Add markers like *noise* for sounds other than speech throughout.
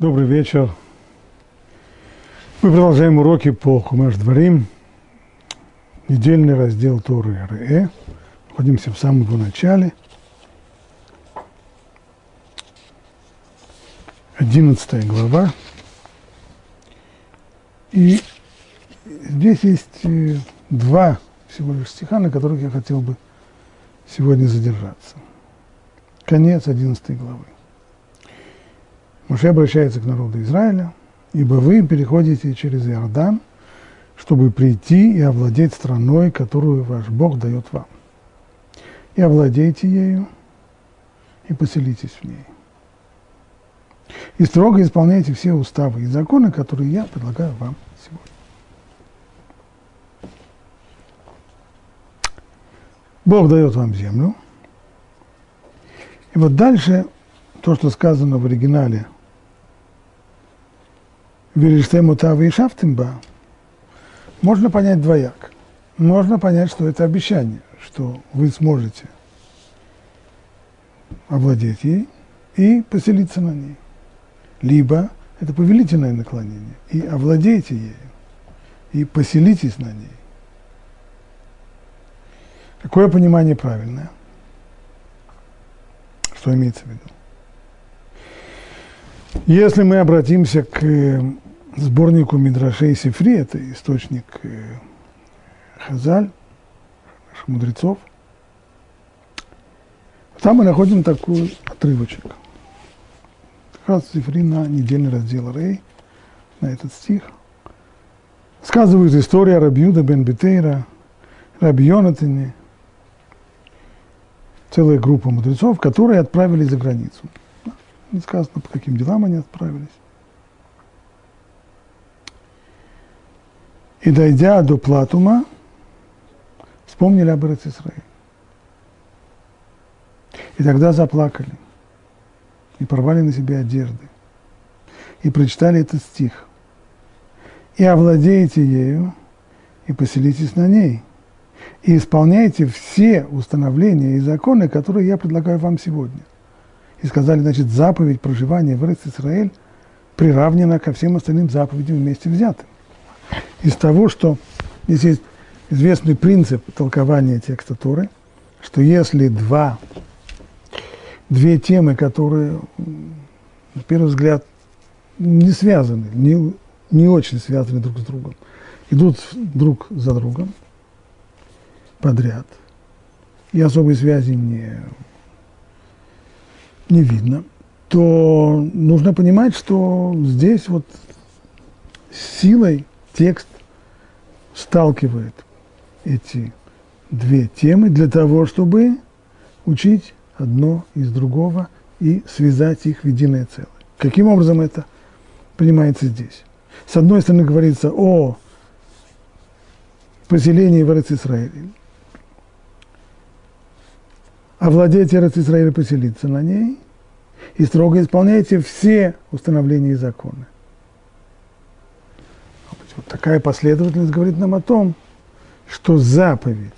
Добрый вечер. Мы продолжаем уроки по Хумаш Дворим. Недельный раздел Торы РЭ. Находимся в самом его начале. Одиннадцатая глава. И здесь есть э, два всего лишь стиха, на которых я хотел бы сегодня задержаться. Конец одиннадцатой главы. Моше обращается к народу Израиля, ибо вы переходите через Иордан, чтобы прийти и овладеть страной, которую ваш Бог дает вам. И овладейте ею, и поселитесь в ней. И строго исполняйте все уставы и законы, которые я предлагаю вам сегодня. Бог дает вам землю. И вот дальше то, что сказано в оригинале Вилиштему Тавы и Шафтимба, можно понять двояк. Можно понять, что это обещание, что вы сможете овладеть ей и поселиться на ней. Либо это повелительное наклонение, и овладейте ею, и поселитесь на ней. Какое понимание правильное? Что имеется в виду? Если мы обратимся к сборнику Мидрашей Сифри, это источник э, Хазаль, наших мудрецов. Там мы находим такой отрывочек. Как раз Сифри на недельный раздел Рей, на этот стих. Сказывает история Рабиуда бен Бетейра, Раби Йонатане, целая группа мудрецов, которые отправились за границу. Не сказано, по каким делам они отправились. И дойдя до Платума, вспомнили об Израиле. И тогда заплакали, и порвали на себе одежды, и прочитали этот стих. «И овладеете ею, и поселитесь на ней, и исполняйте все установления и законы, которые я предлагаю вам сегодня». И сказали, значит, заповедь проживания в Израиль приравнена ко всем остальным заповедям вместе взятым из того, что здесь есть известный принцип толкования текста Торы, что если два, две темы, которые, на первый взгляд, не связаны, не, не очень связаны друг с другом, идут друг за другом подряд, и особой связи не, не видно, то нужно понимать, что здесь вот силой текст сталкивает эти две темы для того, чтобы учить одно из другого и связать их в единое целое. Каким образом это понимается здесь? С одной стороны говорится о поселении в Израиле, овладеть Эрец Израиля, поселиться на ней, и строго исполняйте все установления и законы. Вот такая последовательность говорит нам о том, что заповедь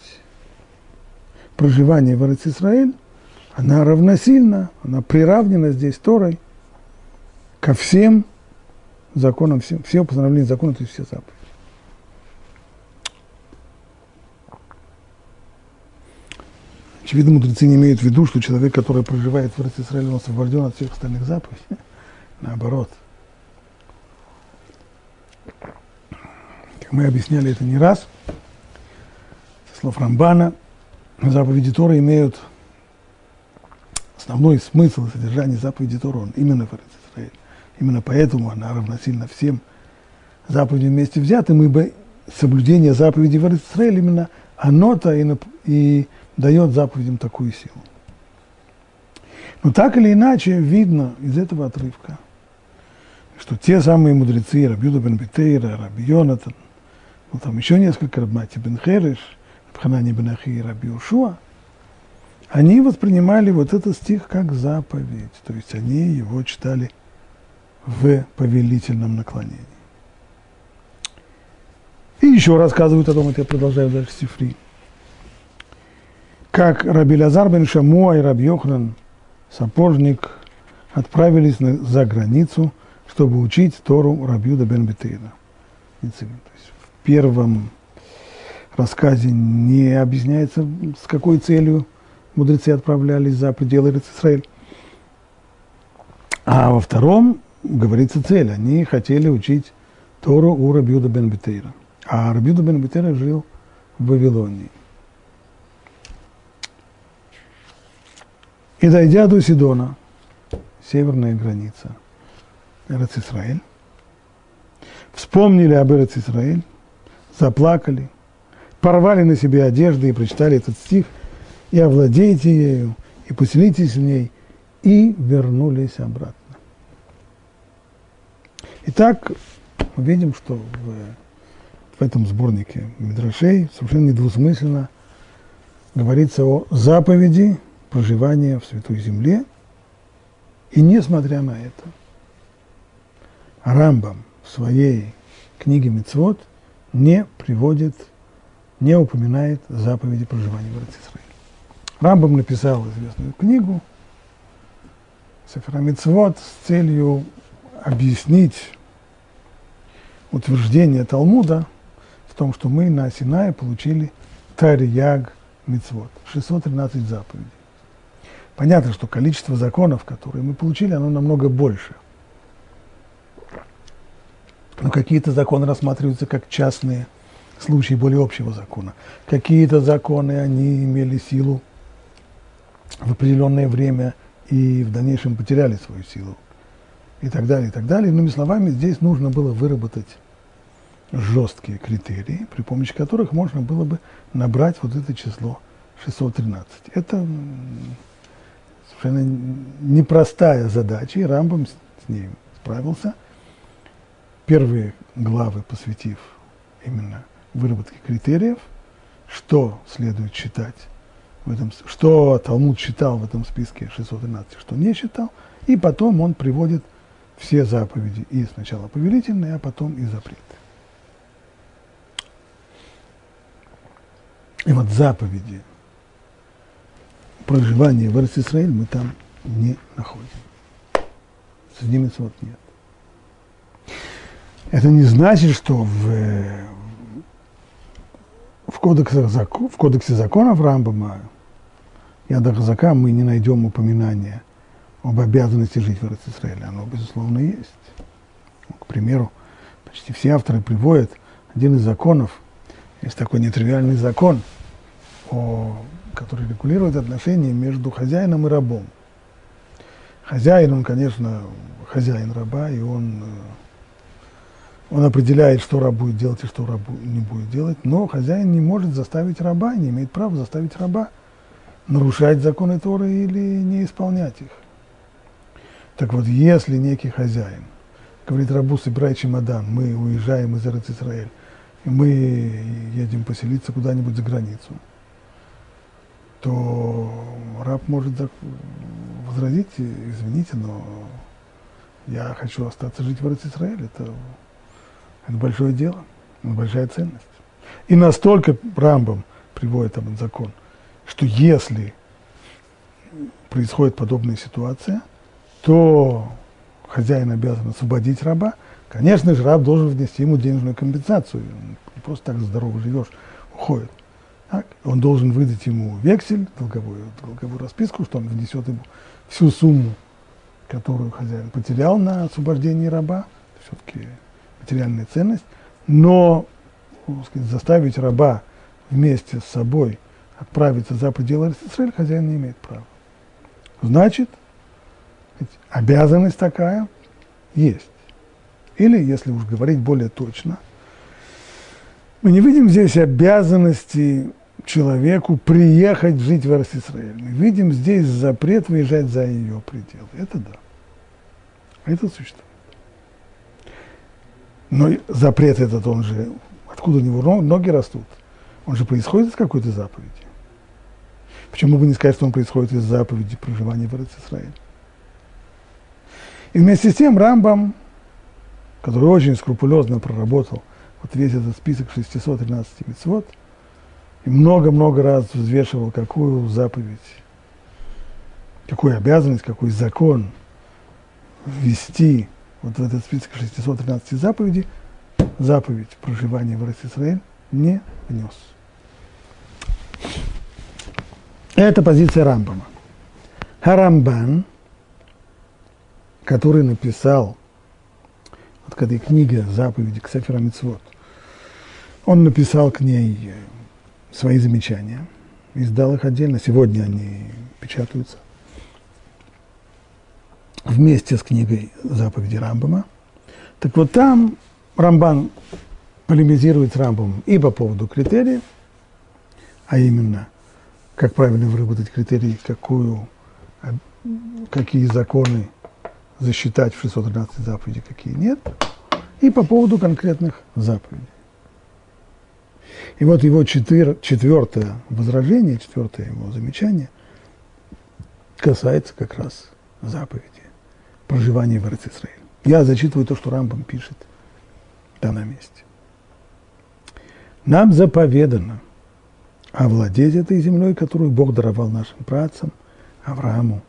проживания в Израиль, она равносильна, она приравнена здесь Торой ко всем законам, всем, все постановления закона, то есть все заповеди. Очевидно, мудрецы не имеют в виду, что человек, который проживает в Израиле, он освобожден от всех остальных заповедей. Наоборот – Как мы объясняли это не раз, со слов Рамбана, заповеди Тора имеют основной смысл и содержание заповеди Тора, он именно в Израиле. Именно поэтому она равносильна всем заповедям вместе взятым, ибо соблюдение заповедей в Израиле именно оно-то и, и дает заповедям такую силу. Но так или иначе видно из этого отрывка, что те самые мудрецы, Рабиуда бен Бетейра, Раби Йонатан, ну, там еще несколько, Рабмати бен Хереш, Рабханани бен Ахи и Раби Ушуа, они воспринимали вот этот стих как заповедь, то есть они его читали в повелительном наклонении. И еще рассказывают о том, это я продолжаю дальше Сифри, как Раби Лазар бен Шамуа и Раби Йохнан, сапожник, отправились на, за границу чтобы учить Тору Рабьюда бен Бетейна. Первом рассказе не объясняется, с какой целью мудрецы отправлялись за пределы Израиль. А во втором говорится цель. Они хотели учить Тору у Рабиуда бен Бетейра. А Рабиуда бен Бетейра жил в Вавилонии. И дойдя до Сидона, северная граница Исраэль, вспомнили об Исраэль, заплакали, порвали на себе одежды и прочитали этот стих, и овладейте ею, и поселитесь в ней, и вернулись обратно. Итак, мы видим, что в, в этом сборнике Мидрашей совершенно недвусмысленно говорится о заповеди проживания в Святой Земле. И несмотря на это, Рамбам в своей книге Мецвод не приводит, не упоминает заповеди проживания в Израиле. Рамбам написал известную книгу Сефера Мецвод с целью объяснить утверждение Талмуда в том, что мы на Синае получили Тарьяг Мицвод, 613 заповедей. Понятно, что количество законов, которые мы получили, оно намного больше. Но какие-то законы рассматриваются как частные случаи более общего закона. Какие-то законы, они имели силу в определенное время и в дальнейшем потеряли свою силу и так далее, и так далее. Иными словами, здесь нужно было выработать жесткие критерии, при помощи которых можно было бы набрать вот это число 613. Это совершенно непростая задача, и Рамбом с ней справился. Первые главы посвятив именно выработке критериев, что следует считать в этом, что Талмуд считал в этом списке 613, что не считал, и потом он приводит все заповеди, и сначала повелительные, а потом и запреты. И вот заповеди проживания в Израиль мы там не находим. Среди вот нет. Это не значит, что в, в, кодексах, в кодексе законов Рамбама Яда Хазака мы не найдем упоминания об обязанности жить в Израиле. Оно, безусловно, есть. К примеру, почти все авторы приводят один из законов, есть такой нетривиальный закон, о, который регулирует отношения между хозяином и рабом. Хозяин, он, конечно, хозяин раба, и он, э, он определяет, что раб будет делать и что раб не будет делать, но хозяин не может заставить раба, не имеет права заставить раба нарушать законы Торы или не исполнять их. Так вот, если некий хозяин говорит рабу, собирай чемодан, мы уезжаем из Израиль, и мы едем поселиться куда-нибудь за границу, то раб может возразить, извините, но я хочу остаться жить в Израиль, это, это большое дело, это большая ценность. И настолько Рамбам приводит этот закон, что если происходит подобная ситуация – то хозяин обязан освободить раба, конечно же, раб должен внести ему денежную компенсацию. Не просто так здорово живешь, уходит. Так? Он должен выдать ему вексель, долговую, долговую расписку, что он внесет ему всю сумму, которую хозяин потерял на освобождении раба, все-таки материальная ценность, но сказать, заставить раба вместе с собой отправиться за пределы Израиля хозяин не имеет права. Значит, обязанность такая есть. Или, если уж говорить более точно, мы не видим здесь обязанности человеку приехать жить в Иерусалим. Мы видим здесь запрет выезжать за ее пределы. Это да. Это существует. Но запрет этот, он же, откуда у него ноги растут? Он же происходит из какой-то заповеди. Почему бы не сказать, что он происходит из заповеди проживания в Иерусалиме? И вместе с тем Рамбам, который очень скрупулезно проработал вот весь этот список 613 митцвот, и много-много раз взвешивал, какую заповедь, какую обязанность, какой закон ввести вот в этот список 613 заповедей, заповедь проживания в Израиль не внес. Это позиция Рамбама. Харамбан, который написал вот к этой книге заповеди к Сефера Мицвод, он написал к ней свои замечания, издал их отдельно. Сегодня они печатаются вместе с книгой заповеди Рамбама. Так вот там Рамбан полемизирует с Рамбом и по поводу критериев, а именно, как правильно выработать критерии, какую, какие законы засчитать в 613 заповедей, какие нет, и по поводу конкретных заповедей. И вот его четвер, четвертое возражение, четвертое его замечание касается как раз заповеди проживания в Израиле. Я зачитываю то, что Рамбам пишет в данном месте. Нам заповедано овладеть этой землей, которую Бог даровал нашим працам, Аврааму,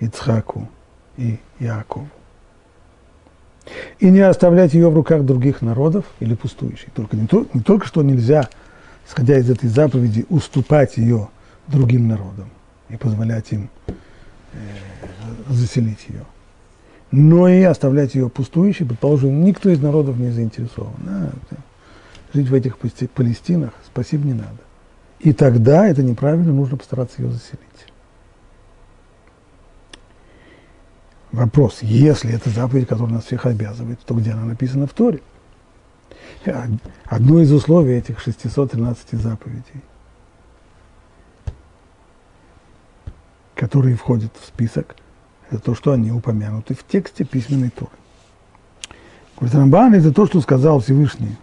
Ицхаку и Якову. И не оставлять ее в руках других народов или пустующих. Только не, не только что нельзя, исходя из этой заповеди, уступать ее другим народам и позволять им э, заселить ее, но и оставлять ее пустующей, предположим, никто из народов не заинтересован. Да, жить в этих Палестинах спасибо не надо. И тогда это неправильно, нужно постараться ее заселить. Вопрос, если это заповедь, которая нас всех обязывает, то где она написана в Торе? Одно из условий этих 613 заповедей, которые входят в список, это то, что они упомянуты в тексте письменной Торы. Говорит Рамбан, это то, что сказал Всевышний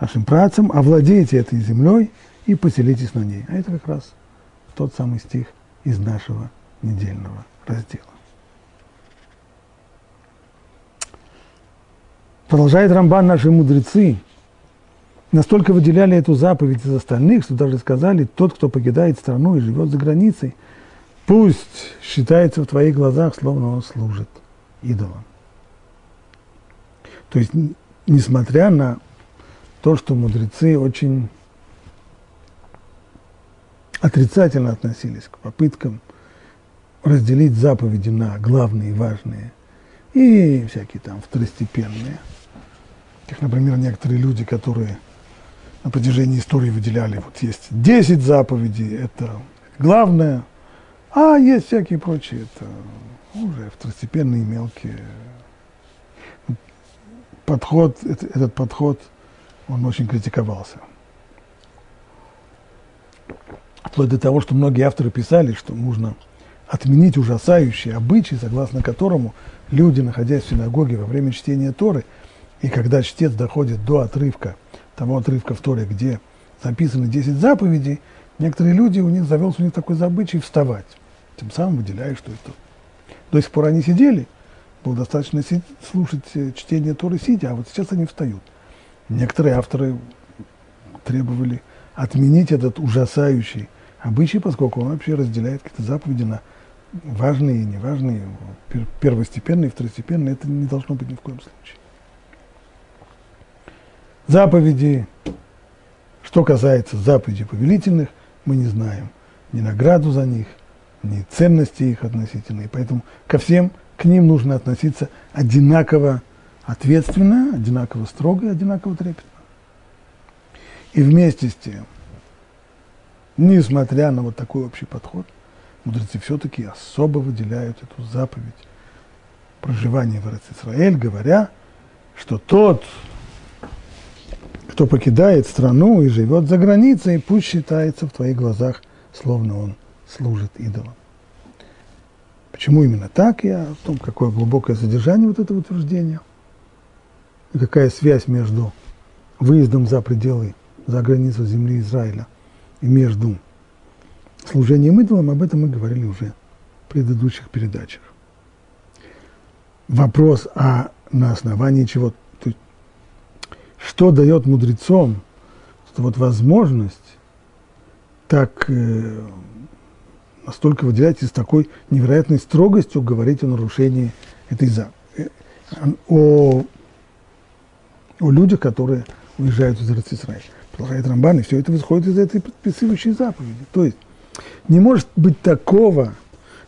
нашим працам, овладейте этой землей и поселитесь на ней. А это как раз тот самый стих из нашего недельного раздела. Продолжает Рамбан, наши мудрецы настолько выделяли эту заповедь из остальных, что даже сказали, тот, кто покидает страну и живет за границей, пусть считается в твоих глазах, словно он служит идолам. То есть, несмотря на то, что мудрецы очень отрицательно относились к попыткам разделить заповеди на главные и важные и всякие там второстепенные. Как, например, некоторые люди, которые на протяжении истории выделяли, вот есть 10 заповедей, это главное, а есть всякие прочие, это уже второстепенные, мелкие. Подход, этот подход – он очень критиковался. Вплоть до того, что многие авторы писали, что нужно отменить ужасающие обычаи, согласно которому люди, находясь в синагоге во время чтения Торы, и когда чтец доходит до отрывка, того отрывка в Торе, где записаны 10 заповедей, некоторые люди, у них завелся у них такой обычай вставать, тем самым выделяя, что это. До сих пор они сидели, было достаточно слушать э, чтение Торы сидя, а вот сейчас они встают. Некоторые авторы требовали отменить этот ужасающий обычай, поскольку он вообще разделяет какие-то заповеди на важные и неважные, первостепенные и второстепенные. Это не должно быть ни в коем случае. Заповеди, что касается заповедей повелительных, мы не знаем ни награду за них, ни ценности их относительные. Поэтому ко всем к ним нужно относиться одинаково ответственно, одинаково строго и одинаково трепетно. И вместе с тем, несмотря на вот такой общий подход, мудрецы все-таки особо выделяют эту заповедь проживания в Израиль, говоря, что тот, кто покидает страну и живет за границей, пусть считается в твоих глазах, словно он служит идолам. Почему именно так, я о том, какое глубокое содержание вот этого утверждения – какая связь между выездом за пределы, за границу земли Израиля и между служением идолам, об этом мы говорили уже в предыдущих передачах. Вопрос, а на основании чего, то что дает мудрецам вот возможность так э, настолько выделять и с такой невероятной строгостью говорить о нарушении этой заповеди о, о людях, которые уезжают из Израиля. Продолжает Рамбан, и все это исходит из этой предписывающей заповеди. То есть не может быть такого,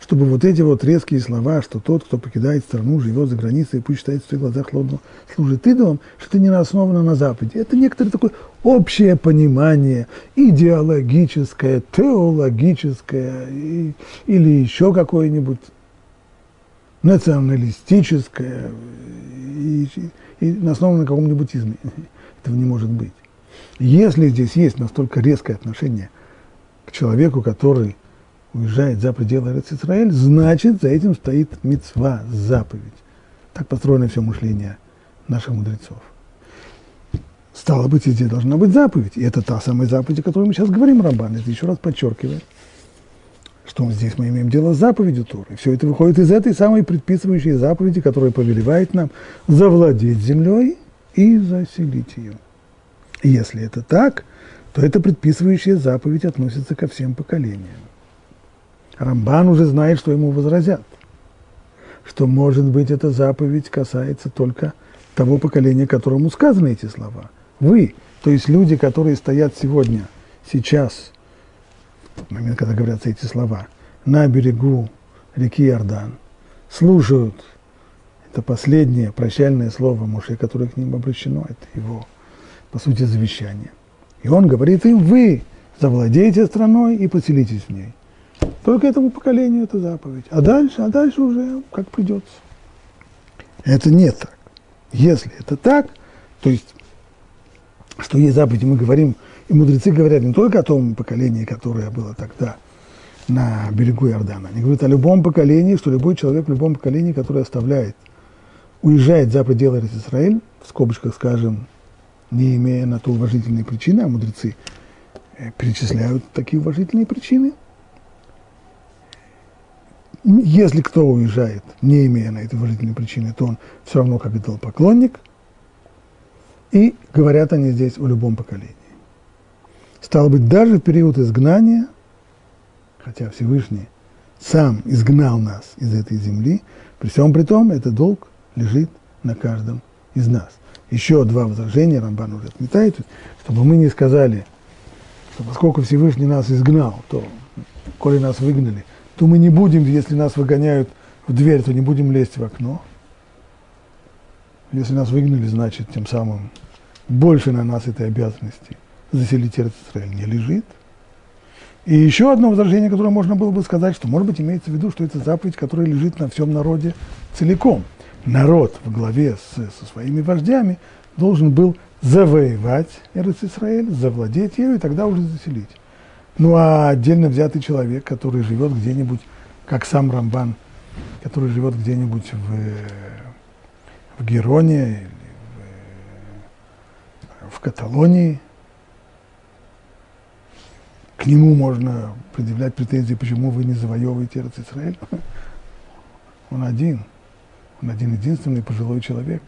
чтобы вот эти вот резкие слова, что тот, кто покидает страну, живет за границей, пусть считает в своих глазах лодно, служит идолом, что это не основано на Западе. Это некоторое такое общее понимание, идеологическое, теологическое и, или еще какое-нибудь националистическое и, и основано на каком-нибудь изме. Этого не может быть. Если здесь есть настолько резкое отношение к человеку, который уезжает за пределы Израиль, значит, за этим стоит мецва, заповедь. Так построено все мышление наших мудрецов. Стало быть, здесь должна быть заповедь. И это та самая заповедь, о которой мы сейчас говорим, Рамбан. Это еще раз подчеркивает, что здесь мы имеем дело с заповедью Торы. Все это выходит из этой самой предписывающей заповеди, которая повелевает нам завладеть землей и заселить ее. И если это так, то эта предписывающая заповедь относится ко всем поколениям. Рамбан уже знает, что ему возразят, что, может быть, эта заповедь касается только того поколения, которому сказаны эти слова. Вы, то есть люди, которые стоят сегодня, сейчас, в момент, когда говорятся эти слова, на берегу реки Иордан, слушают это последнее прощальное слово Муше, которое к ним обращено, это его, по сути, завещание. И он говорит им, вы завладеете страной и поселитесь в ней. Только этому поколению это заповедь. А дальше, а дальше уже как придется. Это не так. Если это так, то есть, что есть заповеди, мы говорим, и мудрецы говорят не только о том поколении, которое было тогда на берегу Иордана. Они говорят о любом поколении, что любой человек в любом поколении, который оставляет, уезжает за пределы Израиль, в скобочках скажем, не имея на то уважительные причины, а мудрецы э, перечисляют такие уважительные причины – если кто уезжает, не имея на это уважительной причины, то он все равно как поклонник. И говорят они здесь о любом поколении. Стало быть, даже в период изгнания, хотя Всевышний сам изгнал нас из этой земли, при всем при том, этот долг лежит на каждом из нас. Еще два возражения Рамбан уже отметает, чтобы мы не сказали, что поскольку Всевышний нас изгнал, то, коли нас выгнали, то мы не будем, если нас выгоняют в дверь, то не будем лезть в окно. Если нас выгнали, значит, тем самым больше на нас этой обязанности заселить Израиль не лежит. И еще одно возражение, которое можно было бы сказать, что, может быть, имеется в виду, что это заповедь, которая лежит на всем народе целиком. Народ в главе с, со своими вождями должен был завоевать Израиль, завладеть ею и тогда уже заселить. Ну а отдельно взятый человек, который живет где-нибудь, как сам Рамбан, который живет где-нибудь в, в Героне или в, в Каталонии, к нему можно предъявлять претензии, почему вы не завоевываете Израиль. *laughs* Он один, он один единственный пожилой человек.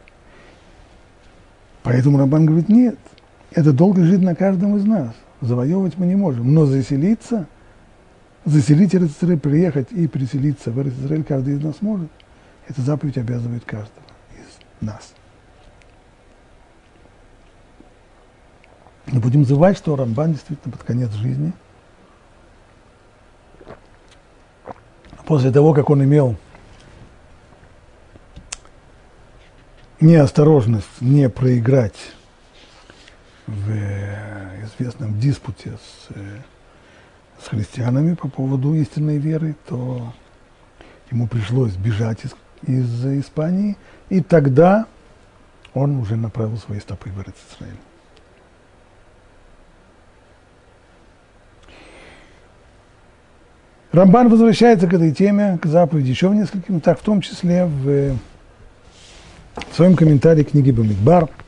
Поэтому Рамбан говорит, нет, это долг лежит на каждом из нас завоевывать мы не можем, но заселиться, заселить Израиль, приехать и переселиться в Израиль каждый из нас может. Эта заповедь обязывает каждого из нас. Не будем забывать, что Рамбан действительно под конец жизни, после того, как он имел неосторожность не проиграть в известном диспуте с, э, с христианами по поводу истинной веры, то ему пришлось бежать из, из Испании, и тогда он уже направил свои стопы в Израиль. Рамбан возвращается к этой теме, к заповеди еще в нескольких, так в том числе в, в своем комментарии книги Бамидбар –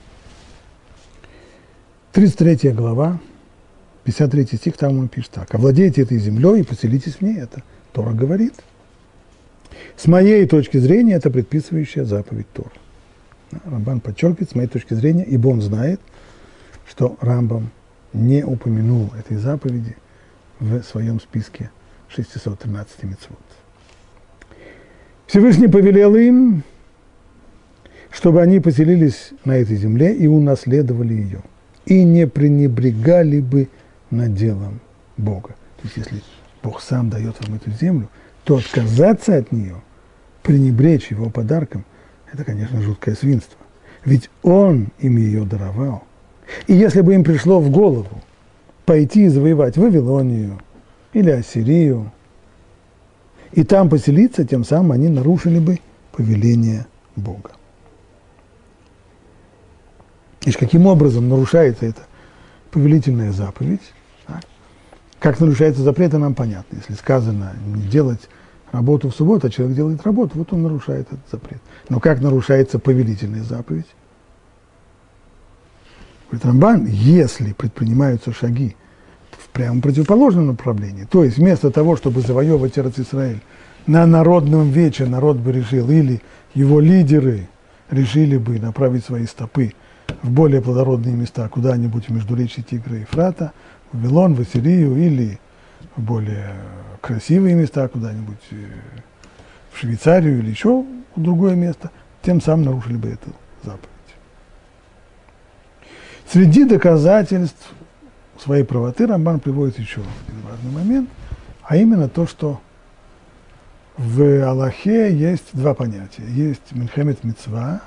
33 глава, 53 стих, там он пишет так. «Овладейте этой землей и поселитесь в ней». Это Тора говорит. С моей точки зрения, это предписывающая заповедь Тора. Рамбан подчеркивает, с моей точки зрения, ибо он знает, что Рамбам не упомянул этой заповеди в своем списке 613 мецвод. Всевышний повелел им чтобы они поселились на этой земле и унаследовали ее, и не пренебрегали бы наделом Бога. То есть, если Бог сам дает вам эту землю, то отказаться от нее, пренебречь его подарком, это, конечно, жуткое свинство. Ведь Он им ее даровал. И если бы им пришло в голову пойти и завоевать Вавилонию или Ассирию, и там поселиться, тем самым они нарушили бы повеление Бога. И каким образом нарушается эта повелительная заповедь? Так? Как нарушается запрет, нам понятно. Если сказано не делать работу в субботу, а человек делает работу, вот он нарушает этот запрет. Но как нарушается повелительная заповедь? Говорит Рамбан, если предпринимаются шаги в прямо противоположном направлении, то есть вместо того, чтобы завоевывать Израиль, на народном вече народ бы решил, или его лидеры решили бы направить свои стопы в более плодородные места, куда-нибудь в междуречье Тигра и Фрата, в Вавилон, в Ассирию или в более красивые места, куда-нибудь э, в Швейцарию или еще в другое место, тем самым нарушили бы эту заповедь. Среди доказательств своей правоты Рамбан приводит еще один важный момент, а именно то, что в Аллахе есть два понятия. Есть Мельхемет Мецва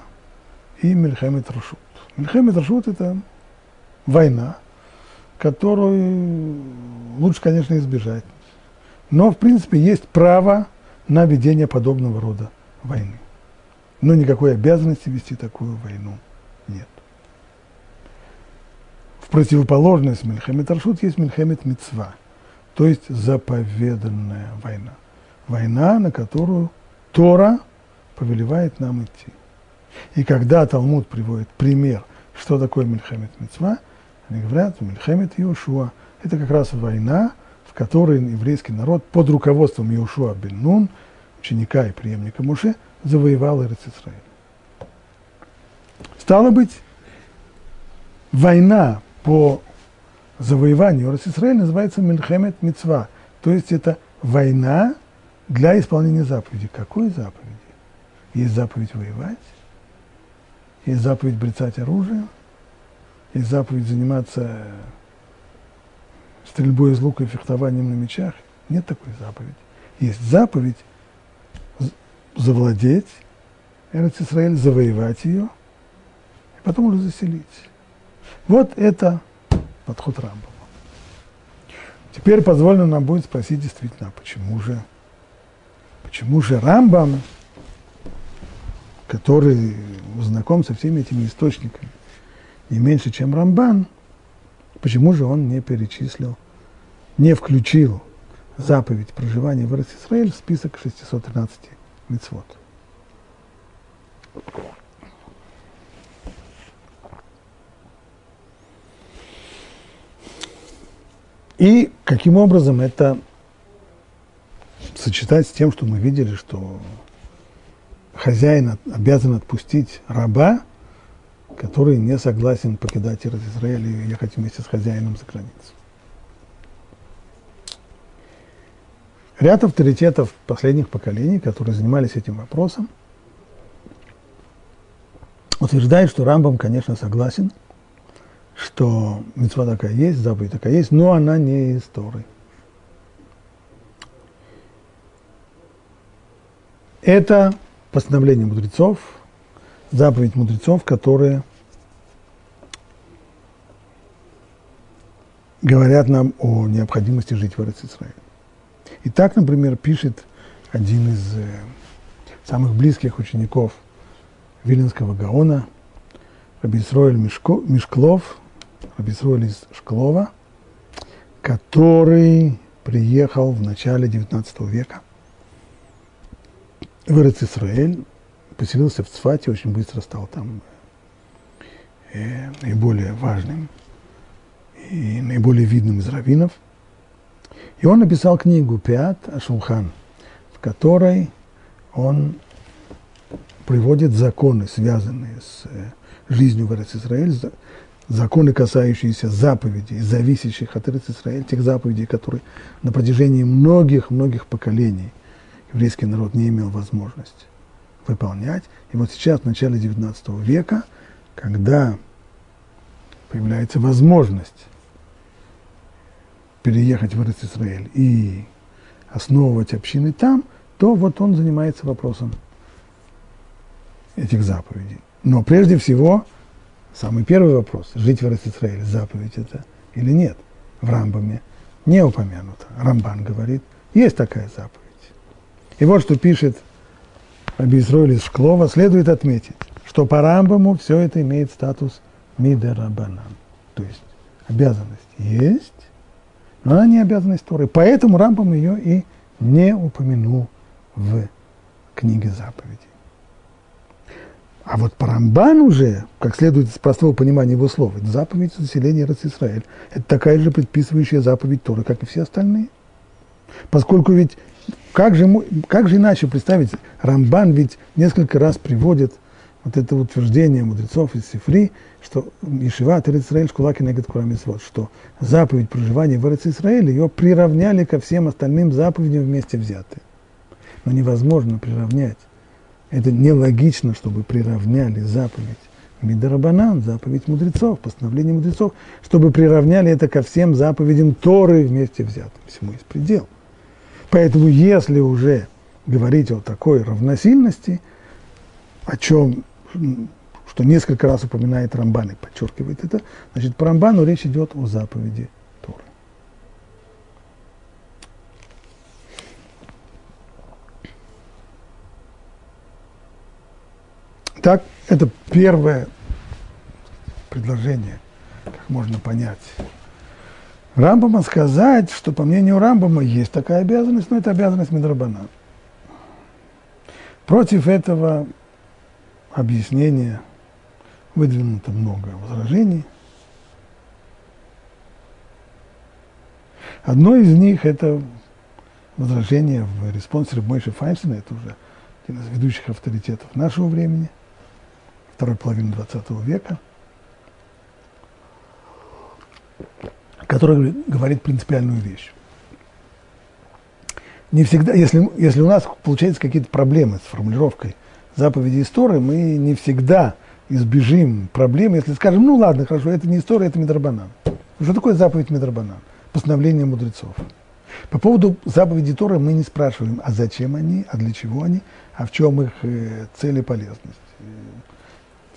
и Мельхемет Рашут. Мельхемет Рашут – это война, которую лучше, конечно, избежать. Но, в принципе, есть право на ведение подобного рода войны. Но никакой обязанности вести такую войну нет. В противоположность Мельхемет Рашут есть Мельхемет Мецва, то есть заповеданная война война, на которую Тора повелевает нам идти. И когда Талмуд приводит пример, что такое Мельхемет Мецва, они говорят, Мельхемет Иошуа – это как раз война, в которой еврейский народ под руководством Иошуа бен Нун, ученика и преемника Муше, завоевал Израиль. Стало быть, война по завоеванию Израиля называется Мельхемет Мецва, то есть это война для исполнения заповеди. Какой заповеди? Есть заповедь воевать, есть заповедь брецать оружие, есть заповедь заниматься стрельбой из лука и фехтованием на мечах. Нет такой заповеди. Есть заповедь завладеть Эрец Исраэль, завоевать ее, и потом уже заселить. Вот это подход Рамбова. Теперь позволено нам будет спросить действительно, а почему же Почему же Рамбам, который знаком со всеми этими источниками, не меньше, чем Рамбан, почему же он не перечислил, не включил заповедь проживания в Израиль в список 613 мецвод? И каким образом это сочетать с тем, что мы видели, что хозяин обязан отпустить раба, который не согласен покидать Израиль и ехать вместе с хозяином за границу. Ряд авторитетов последних поколений, которые занимались этим вопросом, утверждает, что Рамбам, конечно, согласен, что мецва такая есть, заповедь такая есть, но она не из Торы. Это постановление мудрецов, заповедь мудрецов, которые говорят нам о необходимости жить в Израиле. И так, например, пишет один из э, самых близких учеников Виленского Гаона, Рабисроэль Мишклов, Рабисроэль из Шклова, который приехал в начале XIX века – в Израиль, поселился в Цфате, очень быстро стал там э, наиболее важным и наиболее видным из раввинов. И он написал книгу «Пиат Ашулхан», в которой он приводит законы, связанные с э, жизнью в Израиль, законы, касающиеся заповедей, зависящих от Израиль, тех заповедей, которые на протяжении многих-многих поколений еврейский народ не имел возможности выполнять. И вот сейчас, в начале XIX века, когда появляется возможность переехать в Израиль и основывать общины там, то вот он занимается вопросом этих заповедей. Но прежде всего, самый первый вопрос, жить в Израиле, заповедь это или нет, в Рамбаме не упомянуто. Рамбан говорит, есть такая заповедь. И вот что пишет Абисроль из Шклова, следует отметить, что по Рамбаму все это имеет статус мидерабанан. То есть обязанность есть, но она не обязанность Торы. Поэтому Рамбам ее и не упомянул в книге заповедей. А вот по Рамбану уже, как следует из простого понимания его слов, это заповедь заселения Израиль. Это такая же предписывающая заповедь Торы, как и все остальные. Поскольку ведь как же, как же иначе представить, Рамбан ведь несколько раз приводит вот это утверждение мудрецов из Сифри, что Ишива Израиль Шкулаки Негет Курамисвод, что заповедь проживания в Израиле ее приравняли ко всем остальным заповедям вместе взятым. Но невозможно приравнять. Это нелогично, чтобы приравняли заповедь Мидарабанан, заповедь мудрецов, постановление мудрецов, чтобы приравняли это ко всем заповедям Торы вместе взятым. Всему есть предел. Поэтому, если уже говорить о такой равносильности, о чем, что несколько раз упоминает Рамбан и подчеркивает это, значит, по Рамбану речь идет о заповеди Торы. Так, это первое предложение, как можно понять Рамбама сказать, что по мнению Рамбама есть такая обязанность, но это обязанность Медрабана. Против этого объяснения выдвинуто много возражений. Одно из них – это возражение в респонсоре Мойши Файнстина, это уже один из ведущих авторитетов нашего времени, второй половины XX века – который говорит принципиальную вещь. Не всегда, если, если у нас получаются какие-то проблемы с формулировкой заповеди истории, мы не всегда избежим проблем, если скажем, ну ладно, хорошо, это не история, это Медрабанан. Что такое заповедь Медрабанан? Постановление мудрецов. По поводу заповеди Торы мы не спрашиваем, а зачем они, а для чего они, а в чем их э, цель и полезность.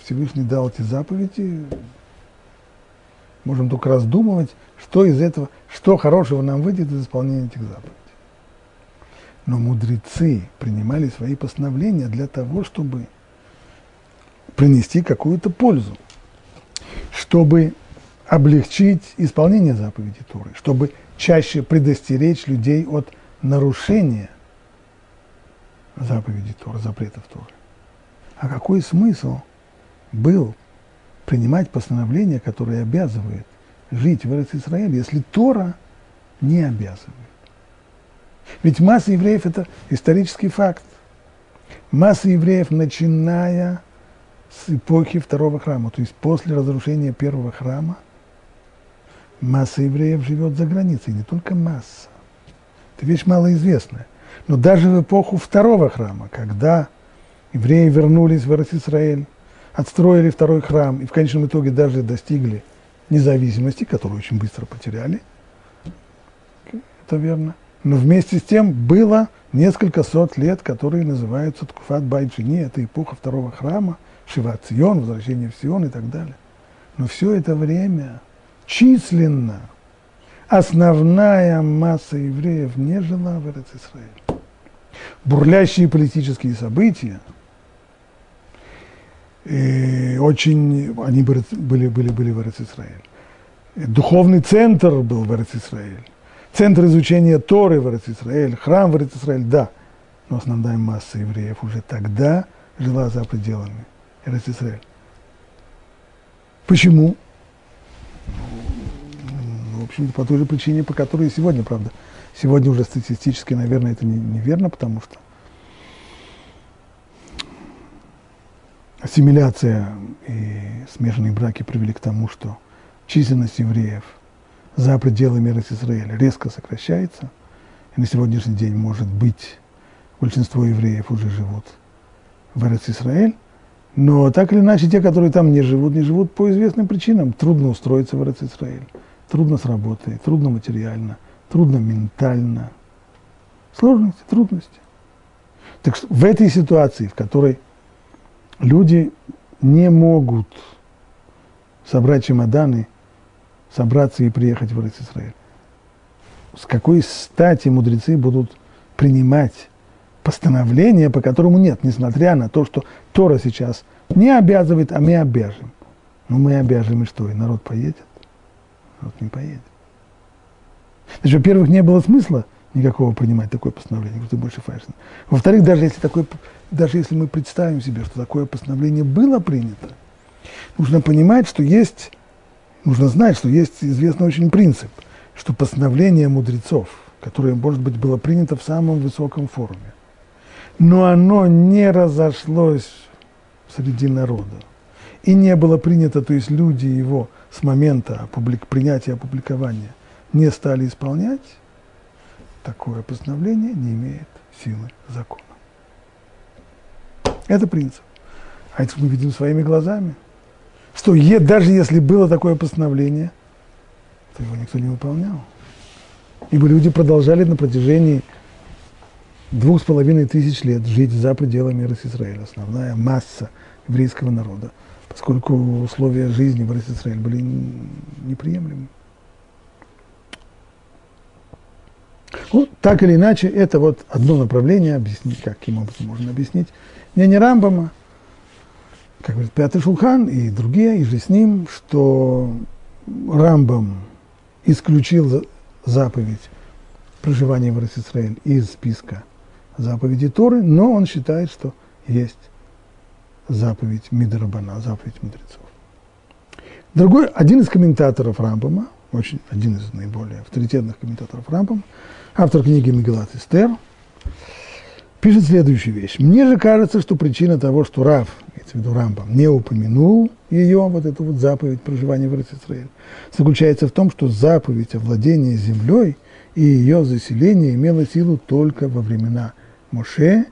Всевышний дал эти заповеди, можем только раздумывать, что из этого, что хорошего нам выйдет из исполнения этих заповедей. Но мудрецы принимали свои постановления для того, чтобы принести какую-то пользу, чтобы облегчить исполнение заповедей Торы, чтобы чаще предостеречь людей от нарушения заповедей Торы, запретов Торы. А какой смысл был принимать постановления, которые обязывают жить в Израиле, если Тора не обязывает. Ведь масса евреев – это исторический факт. Масса евреев, начиная с эпохи второго храма, то есть после разрушения первого храма, масса евреев живет за границей, не только масса. Это вещь малоизвестная. Но даже в эпоху второго храма, когда евреи вернулись в Израиль, отстроили второй храм и в конечном итоге даже достигли независимости, которую очень быстро потеряли. Это верно. Но вместе с тем было несколько сот лет, которые называются Ткуфат Байджини, это эпоха второго храма, Шива Цион, возвращение в Сион и так далее. Но все это время численно основная масса евреев не жила в Израиле. Бурлящие политические события – и очень они были, были, были в Израиль. Духовный центр был в Израиль. Центр изучения Торы в Израиль, храм в Израиль, да. Но основная масса евреев уже тогда жила за пределами Израиль. Почему? Ну, в общем по той же причине, по которой сегодня, правда. Сегодня уже статистически, наверное, это неверно, не потому что ассимиляция и смешанные браки привели к тому, что численность евреев за пределами Израиля резко сокращается. И на сегодняшний день, может быть, большинство евреев уже живут в Израиль, но так или иначе те, которые там не живут, не живут по известным причинам. Трудно устроиться в Израиль, трудно с работой, трудно материально, трудно ментально. Сложности, трудности. Так что в этой ситуации, в которой люди не могут собрать чемоданы, собраться и приехать в Израиль, с какой стати мудрецы будут принимать постановление, по которому нет, несмотря на то, что Тора сейчас не обязывает, а мы обяжем. Ну, мы обяжем, и что, и народ поедет? Народ не поедет. Значит, во-первых, не было смысла никакого принимать такое постановление, ты больше фашин. Во-вторых, даже если, такое, даже если мы представим себе, что такое постановление было принято, нужно понимать, что есть, нужно знать, что есть известный очень принцип, что постановление мудрецов, которое, может быть, было принято в самом высоком форуме, но оно не разошлось среди народа и не было принято, то есть люди его с момента опублик, принятия опубликования не стали исполнять, такое постановление не имеет силы закона. Это принцип. А это мы видим своими глазами, что даже если было такое постановление, то его никто не выполнял. Ибо люди продолжали на протяжении двух с половиной тысяч лет жить за пределами Израиля, основная масса еврейского народа, поскольку условия жизни в Израиле были неприемлемы. Ну, так или иначе, это вот одно направление, объяснить, каким образом можно объяснить, не не Рамбама, как говорит Пятый Шулхан и другие, и же с ним, что Рамбам исключил заповедь проживания в Израиль из списка заповеди Торы, но он считает, что есть заповедь Мидрабана, заповедь мудрецов. Другой, один из комментаторов Рамбама, очень, один из наиболее авторитетных комментаторов Рамбама, автор книги Мегелат Эстер, пишет следующую вещь. Мне же кажется, что причина того, что Рав, имеется в виду Рамбам, не упомянул ее, вот эту вот заповедь проживания в Израиле, заключается в том, что заповедь о владении землей и ее заселение имела силу только во времена Моше,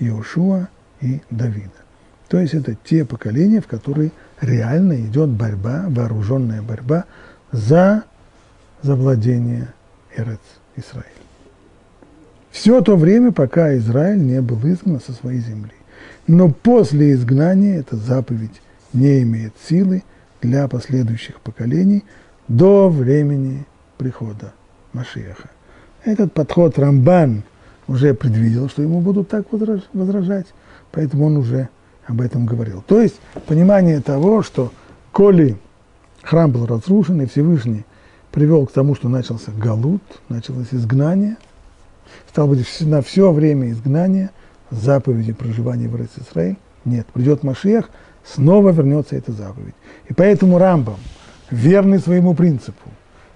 Иошуа и Давида. То есть это те поколения, в которые реально идет борьба, вооруженная борьба за завладение Эрец Израиль. Все то время, пока Израиль не был изгнан со своей земли. Но после изгнания эта заповедь не имеет силы для последующих поколений до времени прихода Машеха. Этот подход Рамбан уже предвидел, что ему будут так возражать, поэтому он уже об этом говорил. То есть понимание того, что коли храм был разрушен, и Всевышний привел к тому, что начался галут, началось изгнание, стало быть, на все время изгнания заповеди проживания в Израиль нет. Придет Машиах, снова вернется эта заповедь. И поэтому Рамбам, верный своему принципу,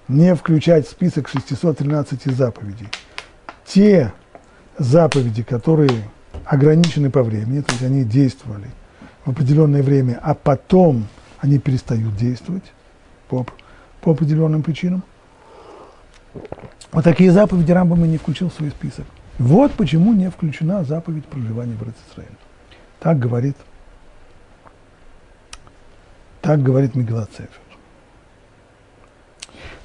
не включать в список 613 заповедей те заповеди, которые ограничены по времени, то есть они действовали в определенное время, а потом они перестают действовать по, по определенным причинам. Вот такие заповеди Рамбам и не включил в свой список. Вот почему не включена заповедь проживания в Израиле. Так говорит, так говорит Мегилат Цефер.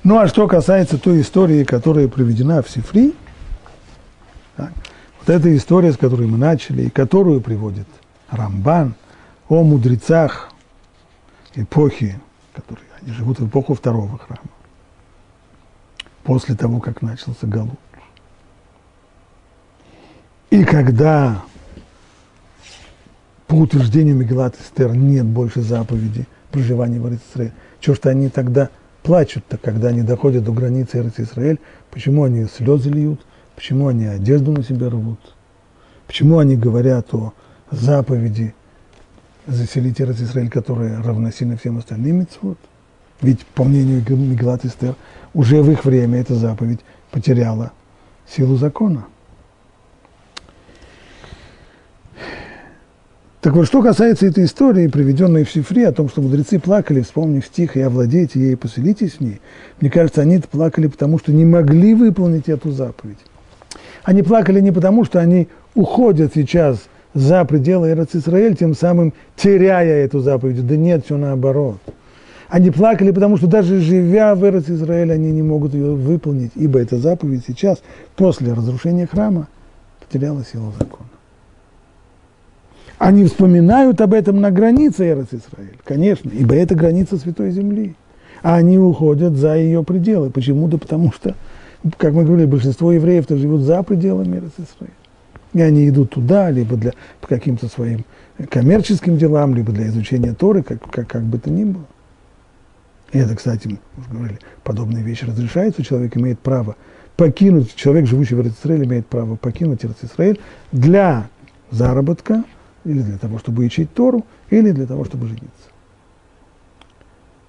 Ну а что касается той истории, которая приведена в Сифри, так, вот эта история, с которой мы начали, и которую приводит Рамбан о мудрецах эпохи, которые они живут в эпоху второго храма, после того, как начался Галут. И когда по утверждению Мегелат Эстер нет больше заповеди проживания в Израиле, что ж они тогда плачут-то, когда они доходят до границы Израиль, почему они слезы льют, почему они одежду на себя рвут, почему они говорят о заповеди заселить Израиль, которая равносильна всем остальным митцвот. Ведь, по мнению Мегалат Эстер, уже в их время эта заповедь потеряла силу закона. Так вот, что касается этой истории, приведенной в Сифре, о том, что мудрецы плакали, вспомнив стих «И овладейте ей и поселитесь в ней», мне кажется, они плакали потому, что не могли выполнить эту заповедь. Они плакали не потому, что они уходят сейчас за пределы Эрец Исраэль, тем самым теряя эту заповедь. Да нет, все наоборот. Они плакали, потому что даже живя в Эрец Израиле, они не могут ее выполнить, ибо эта заповедь сейчас, после разрушения храма, потеряла силу закона. Они вспоминают об этом на границе Эрец Израиль, конечно, ибо это граница Святой Земли. А они уходят за ее пределы. Почему-то потому что, как мы говорили, большинство евреев-то живут за пределами Эрец Израиль. И они идут туда, либо для, по каким-то своим коммерческим делам, либо для изучения Торы, как, как, как бы то ни было. И это, кстати, мы уже говорили, подобные вещи разрешаются, человек имеет право покинуть, человек, живущий в Израиле, имеет право покинуть Израиль для заработка, или для того, чтобы учить Тору, или для того, чтобы жениться.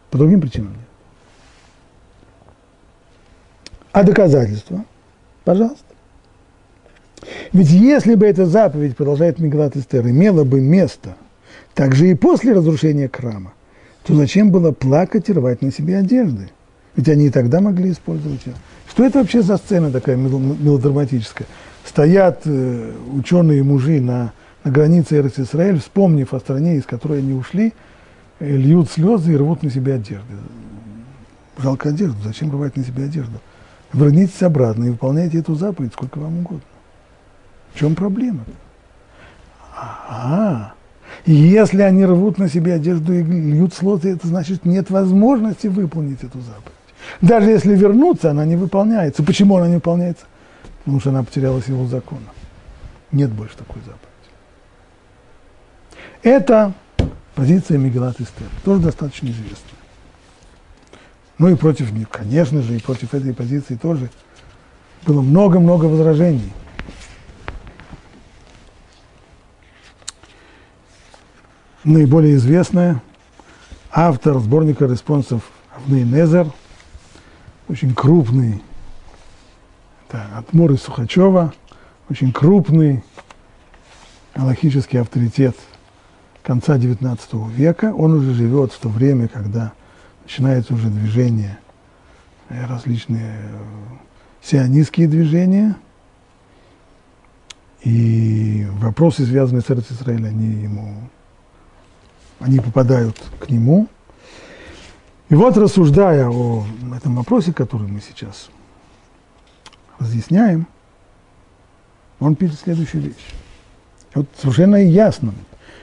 По другим причинам нет. А доказательства? Пожалуйста. Ведь если бы эта заповедь, продолжает Мегалат Эстер, имела бы место также и после разрушения храма, то зачем было плакать и рвать на себе одежды? Ведь они и тогда могли использовать ее. Что это вообще за сцена такая мелодраматическая? Стоят э, ученые мужи на, на границе Эрц-Исраэль, вспомнив о стране, из которой они ушли, э, льют слезы и рвут на себе одежды. Жалко одежду, зачем рвать на себе одежду? Вернитесь обратно и выполняйте эту заповедь сколько вам угодно. В чем проблема? А, если они рвут на себе одежду и льют слезы, это значит, нет возможности выполнить эту заповедь. Даже если вернуться, она не выполняется. Почему она не выполняется? Потому что она потеряла силу закона. Нет больше такой заповеди. Это позиция Мегелат Эстер, тоже достаточно известная. Ну и против них, конечно же, и против этой позиции тоже было много-много возражений. Наиболее известная, автор сборника респонсов Авней Незер, очень крупный, это Атмур из Сухачева, очень крупный аллахический авторитет конца XIX века. Он уже живет в то время, когда начинается уже движение, э, различные э, сионистские движения. И вопросы, связанные с Израилем, они ему они попадают к нему. И вот рассуждая о этом вопросе, который мы сейчас разъясняем, он пишет следующую вещь. Вот совершенно ясно,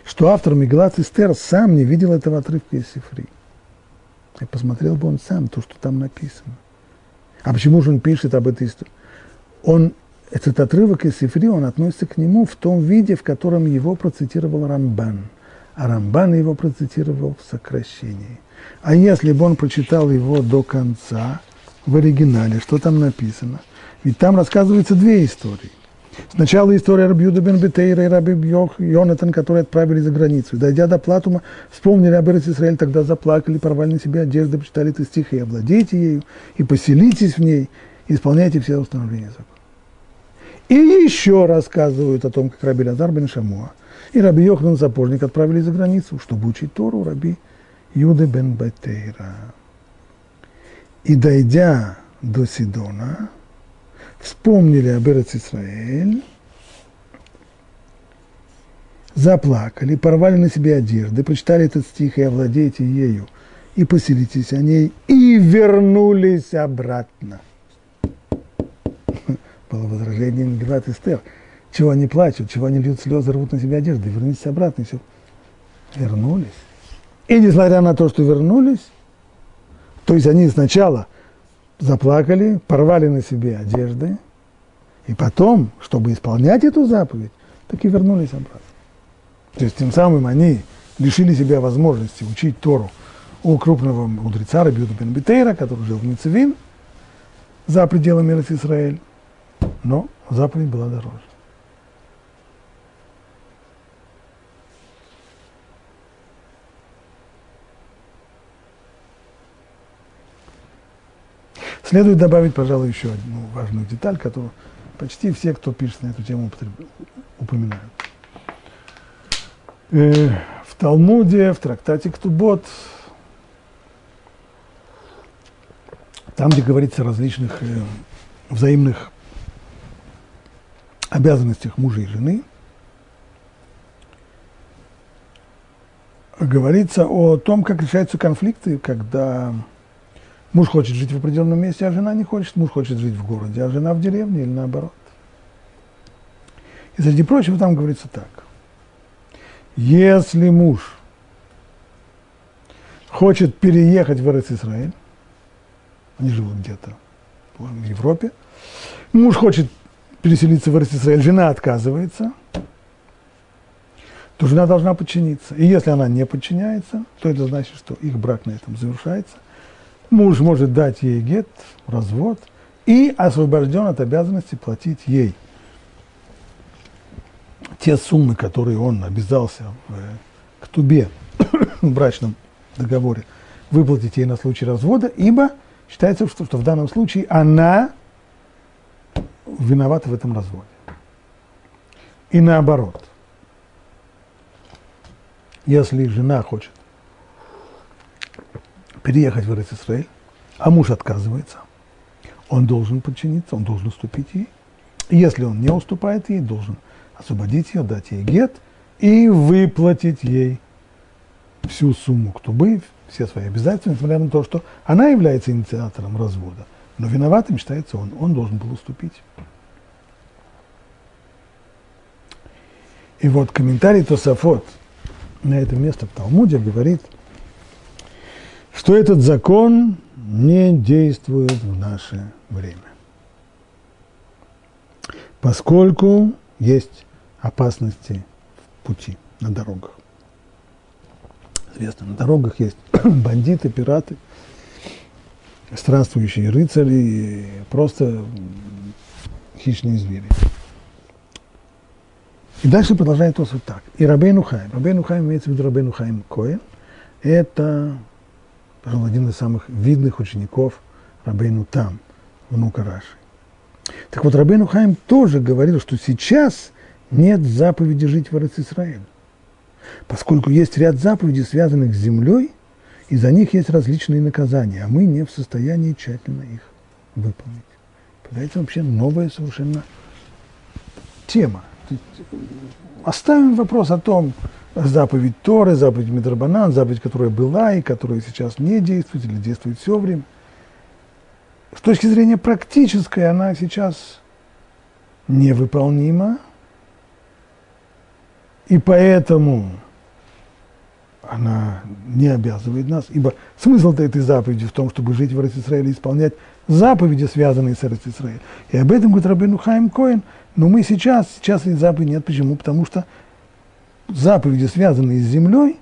что автор Мегалат Эстер сам не видел этого отрывка из Сифри. И посмотрел бы он сам то, что там написано. А почему же он пишет об этой истории? Он, этот отрывок из Сифри, он относится к нему в том виде, в котором его процитировал Рамбан – а Рамбан его процитировал в сокращении. А если бы он прочитал его до конца, в оригинале, что там написано? Ведь там рассказываются две истории. Сначала история Рабьюда бен Бетейра и Раби Бьох, Йонатан, которые отправили за границу. Дойдя до Платума, вспомнили об Исраэль, тогда заплакали, порвали на себе одежды, почитали этот стих, и овладейте ею, и поселитесь в ней, и исполняйте все установления закона. И еще рассказывают о том, как Раби Лазар бен Шамуа – и Раби Йохан Запорник отправили за границу, чтобы учить Тору Раби Юды бен Бетейра. И дойдя до Сидона, вспомнили об Эрец Исраэль, заплакали, порвали на себе одежды, прочитали этот стих и овладейте ею, и поселитесь о ней, и вернулись обратно. *laughs* Было возражение Мегилат Эстер – чего они плачут, чего они льют слезы, рвут на себя одежды, вернитесь обратно, и все. Вернулись. И несмотря на то, что вернулись, то есть они сначала заплакали, порвали на себе одежды, и потом, чтобы исполнять эту заповедь, так и вернулись обратно. То есть тем самым они лишили себя возможности учить Тору у крупного мудреца Рабиуда бен Бетейра, который жил в Мицевин, за пределами Израиль, но заповедь была дороже. Следует добавить, пожалуй, еще одну важную деталь, которую почти все, кто пишет на эту тему, упоминают. Э, в Талмуде, в трактате Ктубот, там, где говорится о различных э, взаимных обязанностях мужа и жены, говорится о том, как решаются конфликты, когда муж хочет жить в определенном месте, а жена не хочет, муж хочет жить в городе, а жена в деревне или наоборот. И среди прочего там говорится так. Если муж хочет переехать в Израиль, они живут где-то в Европе, муж хочет переселиться в Израиль, жена отказывается, то жена должна подчиниться. И если она не подчиняется, то это значит, что их брак на этом завершается. Муж может дать ей гет, развод, и освобожден от обязанности платить ей те суммы, которые он обязался в, к тубе *coughs* в брачном договоре, выплатить ей на случай развода, ибо считается, что, что в данном случае она виновата в этом разводе. И наоборот, если жена хочет переехать в Израиль, а муж отказывается, он должен подчиниться, он должен уступить ей. Если он не уступает ей, должен освободить ее, дать ей гет и выплатить ей всю сумму ктубы, все свои обязательства, несмотря на то, что она является инициатором развода. Но виноватым считается он, он должен был уступить. И вот комментарий Тософот на это место в Талмуде говорит, что этот закон не действует в наше время. Поскольку есть опасности в пути, на дорогах. Известно, на дорогах есть *coughs* бандиты, пираты, странствующие рыцари, просто хищные звери. И дальше продолжает вот так. И Рабейну Хайм. Рабейну Хайм имеется в виду Рабейну Хайм Коэн. Это, пожалуй, один из самых видных учеников Рабейну Там, внука Раши. Так вот, Рабейну Хайм тоже говорил, что сейчас нет заповеди жить в Израиле поскольку есть ряд заповедей, связанных с землей, и за них есть различные наказания, а мы не в состоянии тщательно их выполнить. Это вообще новая совершенно тема. Оставим вопрос о том, заповедь Торы, заповедь Медрабанан, заповедь, которая была и которая сейчас не действует или действует все время. С точки зрения практической она сейчас невыполнима, и поэтому она не обязывает нас, ибо смысл-то этой заповеди в том, чтобы жить в Израиле и исполнять заповеди, связанные с Израилем. И об этом говорит Рабину Хайм Коэн, но мы сейчас, сейчас этой заповеди нет. Почему? Потому что заповеди, связанные с землей,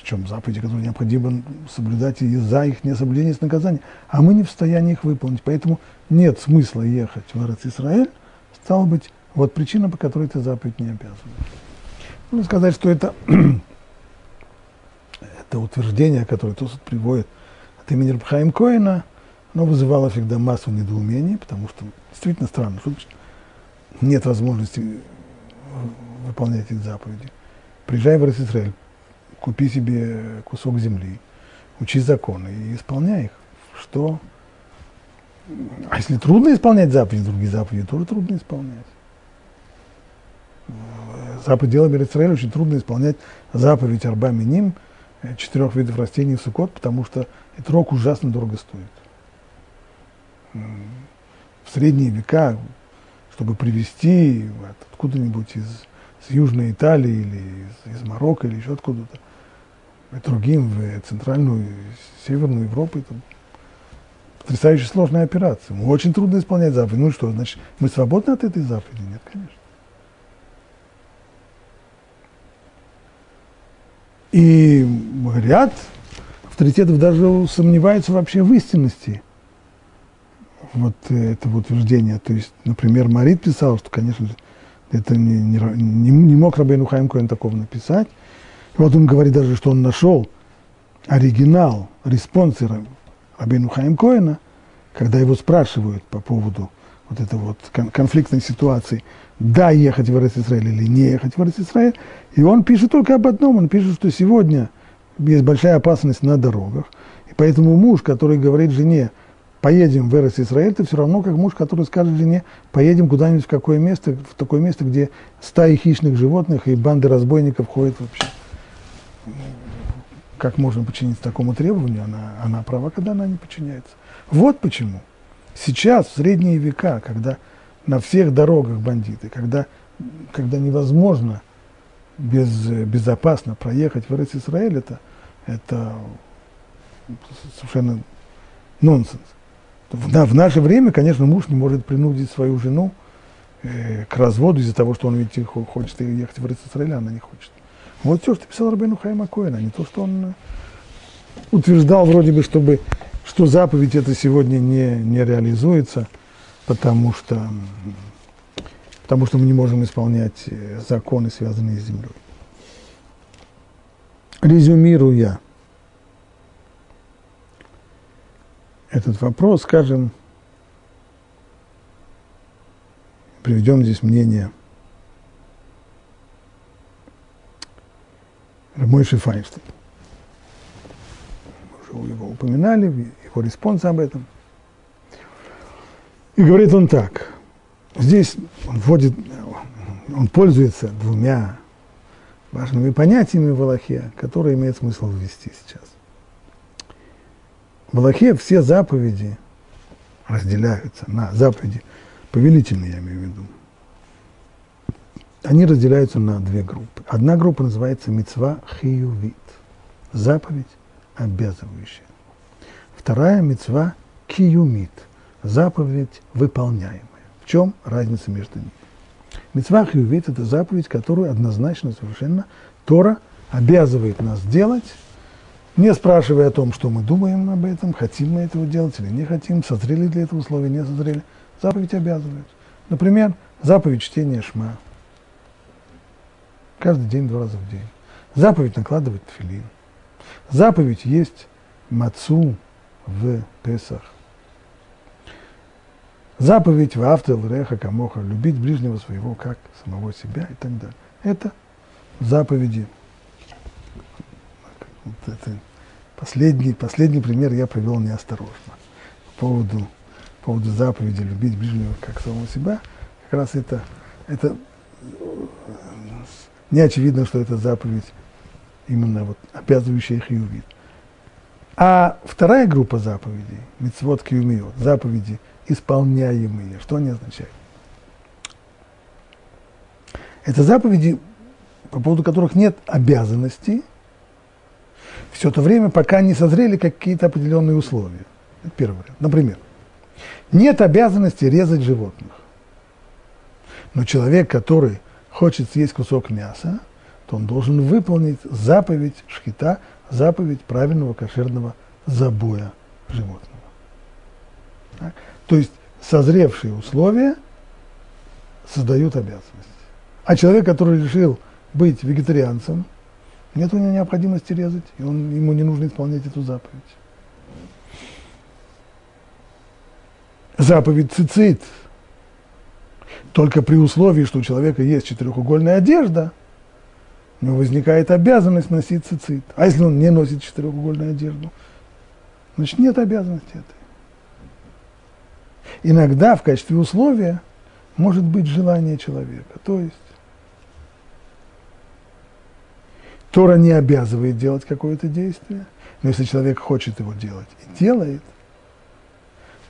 причем заповеди, которые необходимо соблюдать и за их несоблюдение с наказанием, а мы не в состоянии их выполнить. Поэтому нет смысла ехать в Израиль, стало быть, вот причина, по которой эта заповедь не обязывает. Можно сказать, что это, *clears throat* это утверждение, которое Тосут приводит от имени Рабхаим Коина, оно вызывало всегда массу недоумений, потому что действительно странно, что нет возможности выполнять эти заповеди. Приезжай в Израиль, купи себе кусок земли, учи законы и исполняй их. Что? А если трудно исполнять заповеди, другие заповеди тоже трудно исполнять заповедь дела Берецраэль очень трудно исполнять заповедь Арба Миним, э, четырех видов растений в Сукот, потому что этот рог ужасно дорого стоит. В средние века, чтобы привезти откуда-нибудь из, из Южной Италии или из, из Марокко или еще откуда-то, другим в Центральную и Северную Европу, это потрясающе сложная операция. Очень трудно исполнять заповедь. Ну что, значит, мы свободны от этой заповеди? Нет, конечно. И ряд авторитетов даже сомневаются вообще в истинности вот этого утверждения. То есть, например, Марит писал, что, конечно, это не, не, не, не мог Рабейну Хайм Коэн такого написать. И вот он говорит даже, что он нашел оригинал, респонсора Рабейну Хайм Коэна, когда его спрашивают по поводу вот этой вот конфликтной ситуации, да, ехать в Израиль или не ехать в Израиль. И он пишет только об одном, он пишет, что сегодня есть большая опасность на дорогах. И поэтому муж, который говорит жене, поедем в Израиль, это все равно как муж, который скажет жене, поедем куда-нибудь в какое место, в такое место, где стаи хищных животных и банды разбойников ходят вообще как можно подчиниться такому требованию, она, она права, когда она не подчиняется. Вот почему. Сейчас, в средние века, когда на всех дорогах бандиты, когда, когда невозможно без, безопасно проехать в Эрец Израиль, это, это совершенно нонсенс. В, в наше время, конечно, муж не может принудить свою жену э, к разводу из-за того, что он ведь хочет ехать в а она не хочет. Вот все, что писал Рабейну Хайма Коэн, а не то, что он э, утверждал вроде бы, чтобы, что заповедь это сегодня не, не реализуется, потому что, потому что мы не можем исполнять э, законы, связанные с землей. Резюмируя этот вопрос, скажем, приведем здесь мнение – Мойши Файнштейн. Уже его упоминали, его респонс об этом. И говорит он так. Здесь он вводит, он пользуется двумя важными понятиями в Алахе, которые имеет смысл ввести сейчас. В Алахе все заповеди разделяются на заповеди, повелительные я имею в виду, они разделяются на две группы. Одна группа называется мецва хиювит, заповедь обязывающая. Вторая мецва киюмит, заповедь выполняемая. В чем разница между ними? Мецва хиювит – это заповедь, которую однозначно совершенно Тора обязывает нас делать, не спрашивая о том, что мы думаем об этом, хотим мы этого делать или не хотим, созрели для этого условия, не созрели. Заповедь обязывает. Например, заповедь чтения шма – Каждый день, два раза в день. Заповедь накладывать тфилин. Заповедь есть мацу в Песах. Заповедь в Автел, Реха, Камоха, любить ближнего своего, как самого себя и так далее. Это заповеди. Вот это последний, последний пример я привел неосторожно. По поводу, по поводу заповеди любить ближнего, как самого себя, как раз это, это не очевидно, что это заповедь именно вот обязывающая хиювит. А вторая группа заповедей, митцвот киумиот, заповеди исполняемые, что они означают? Это заповеди, по поводу которых нет обязанностей, все то время, пока не созрели какие-то определенные условия. Это вариант. Например, нет обязанности резать животных. Но человек, который хочет съесть кусок мяса, то он должен выполнить заповедь шхита, заповедь правильного кошерного забоя животного. Так? То есть созревшие условия создают обязанность. А человек, который решил быть вегетарианцем, нет у него необходимости резать, и он, ему не нужно исполнять эту заповедь. Заповедь цицит – только при условии, что у человека есть четырехугольная одежда, у него возникает обязанность носить цицит. А если он не носит четырехугольную одежду, значит нет обязанности этой. Иногда в качестве условия может быть желание человека. То есть Тора не обязывает делать какое-то действие, но если человек хочет его делать и делает,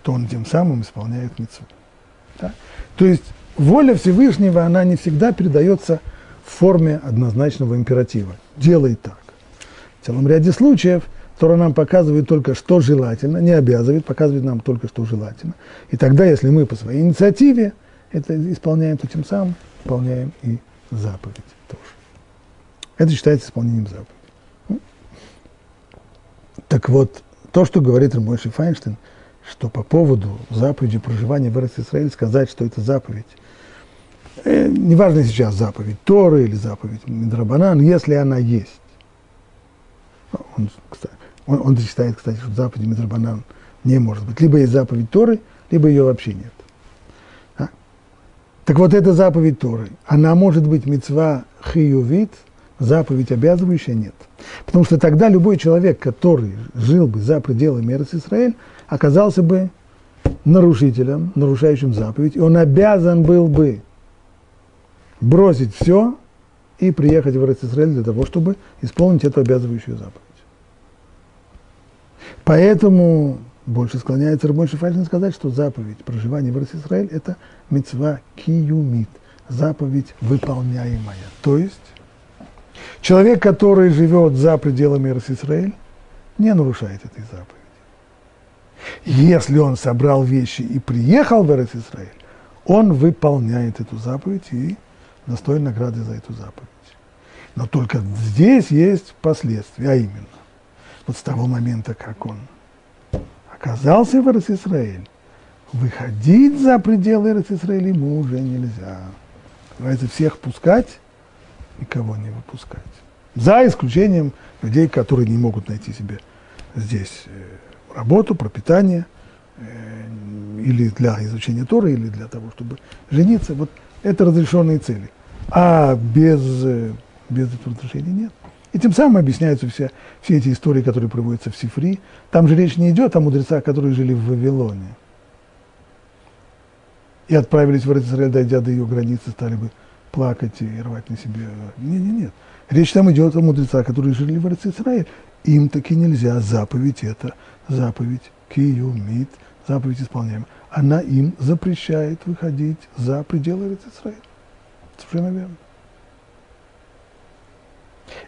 то он тем самым исполняет митцву. Да? То есть воля Всевышнего, она не всегда передается в форме однозначного императива. Делай так. В целом ряде случаев Тора нам показывает только, что желательно, не обязывает, показывает нам только, что желательно. И тогда, если мы по своей инициативе это исполняем, то тем самым исполняем и заповедь. Это считается исполнением заповеди. Так вот, то, что говорит Рамойши Файнштейн, что по поводу заповеди проживания в Израиле сказать, что это заповедь э, неважно сейчас заповедь Торы или заповедь Мидрабанан, если она есть. Он, кстати, он, он считает, кстати, что заповедь Мидрабанан не может быть. Либо есть заповедь Торы, либо ее вообще нет. А? Так вот, эта заповедь Торы, она может быть мецва хиювит, заповедь обязывающая, нет. Потому что тогда любой человек, который жил бы за пределами Эрос Израиль, оказался бы нарушителем, нарушающим заповедь, и он обязан был бы бросить все и приехать в Израиль для того, чтобы исполнить эту обязывающую заповедь. Поэтому больше склоняется Рабон Шифальшин сказать, что заповедь проживания в Израиль – это мецва киюмит, заповедь выполняемая. То есть человек, который живет за пределами Израиль, не нарушает этой заповеди. Если он собрал вещи и приехал в Израиль, он выполняет эту заповедь и достоин награды за эту заповедь. Но только здесь есть последствия, а именно, вот с того момента, как он оказался в Израиль, выходить за пределы Израиля ему уже нельзя. Давайте всех пускать, никого не выпускать. За исключением людей, которые не могут найти себе здесь э, работу, пропитание, э, или для изучения Торы, или для того, чтобы жениться. Вот это разрешенные цели. А без, э, без этого разрешения нет. И тем самым объясняются все, все эти истории, которые приводятся в Сифри. Там же речь не идет о мудрецах, которые жили в Вавилоне. И отправились в Израиль, дойдя до ее границы, стали бы плакать и рвать на себе. Нет, нет, нет. Речь там идет о мудрецах, которые жили в Израиль. Им таки нельзя заповедь это, заповедь киюмит, заповедь исполняем. Она им запрещает выходить за пределы Израиля. Совершенно верно.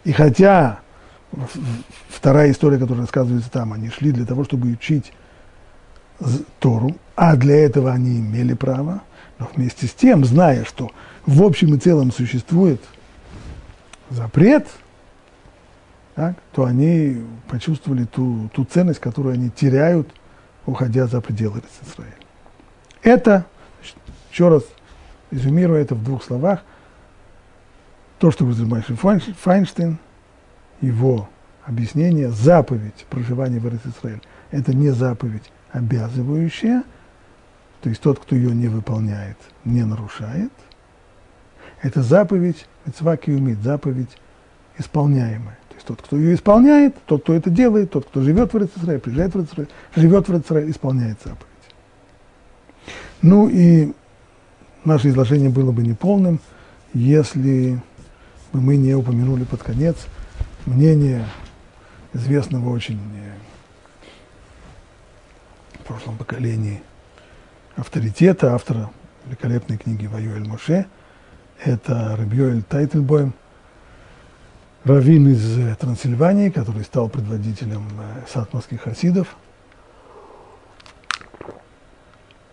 И хотя вторая история, которая рассказывается там, они шли для того, чтобы учить Тору, а для этого они имели право, но вместе с тем, зная, что в общем и целом существует запрет, так, то они почувствовали ту, ту ценность, которую они теряют, уходя за пределы Израиля. Это, еще раз резюмируя это в двух словах, то, что говорит Майшин Файнштейн, его объяснение, заповедь проживания в Израиль, это не заповедь обязывающая, то есть тот, кто ее не выполняет, не нарушает. Это заповедь, митцва заповедь исполняемая. То есть тот, кто ее исполняет, тот, кто это делает, тот, кто живет в Израиль, приезжает в Израиль, живет в Израиль, исполняет заповедь. Ну и наше изложение было бы неполным, если мы не упомянули под конец мнение известного очень в прошлом поколении авторитета, автора великолепной книги «Ваюэль Моше». Это Рабьёэль Тайтельбойм, раввин из э, Трансильвании, который стал предводителем э, сатмарских хасидов.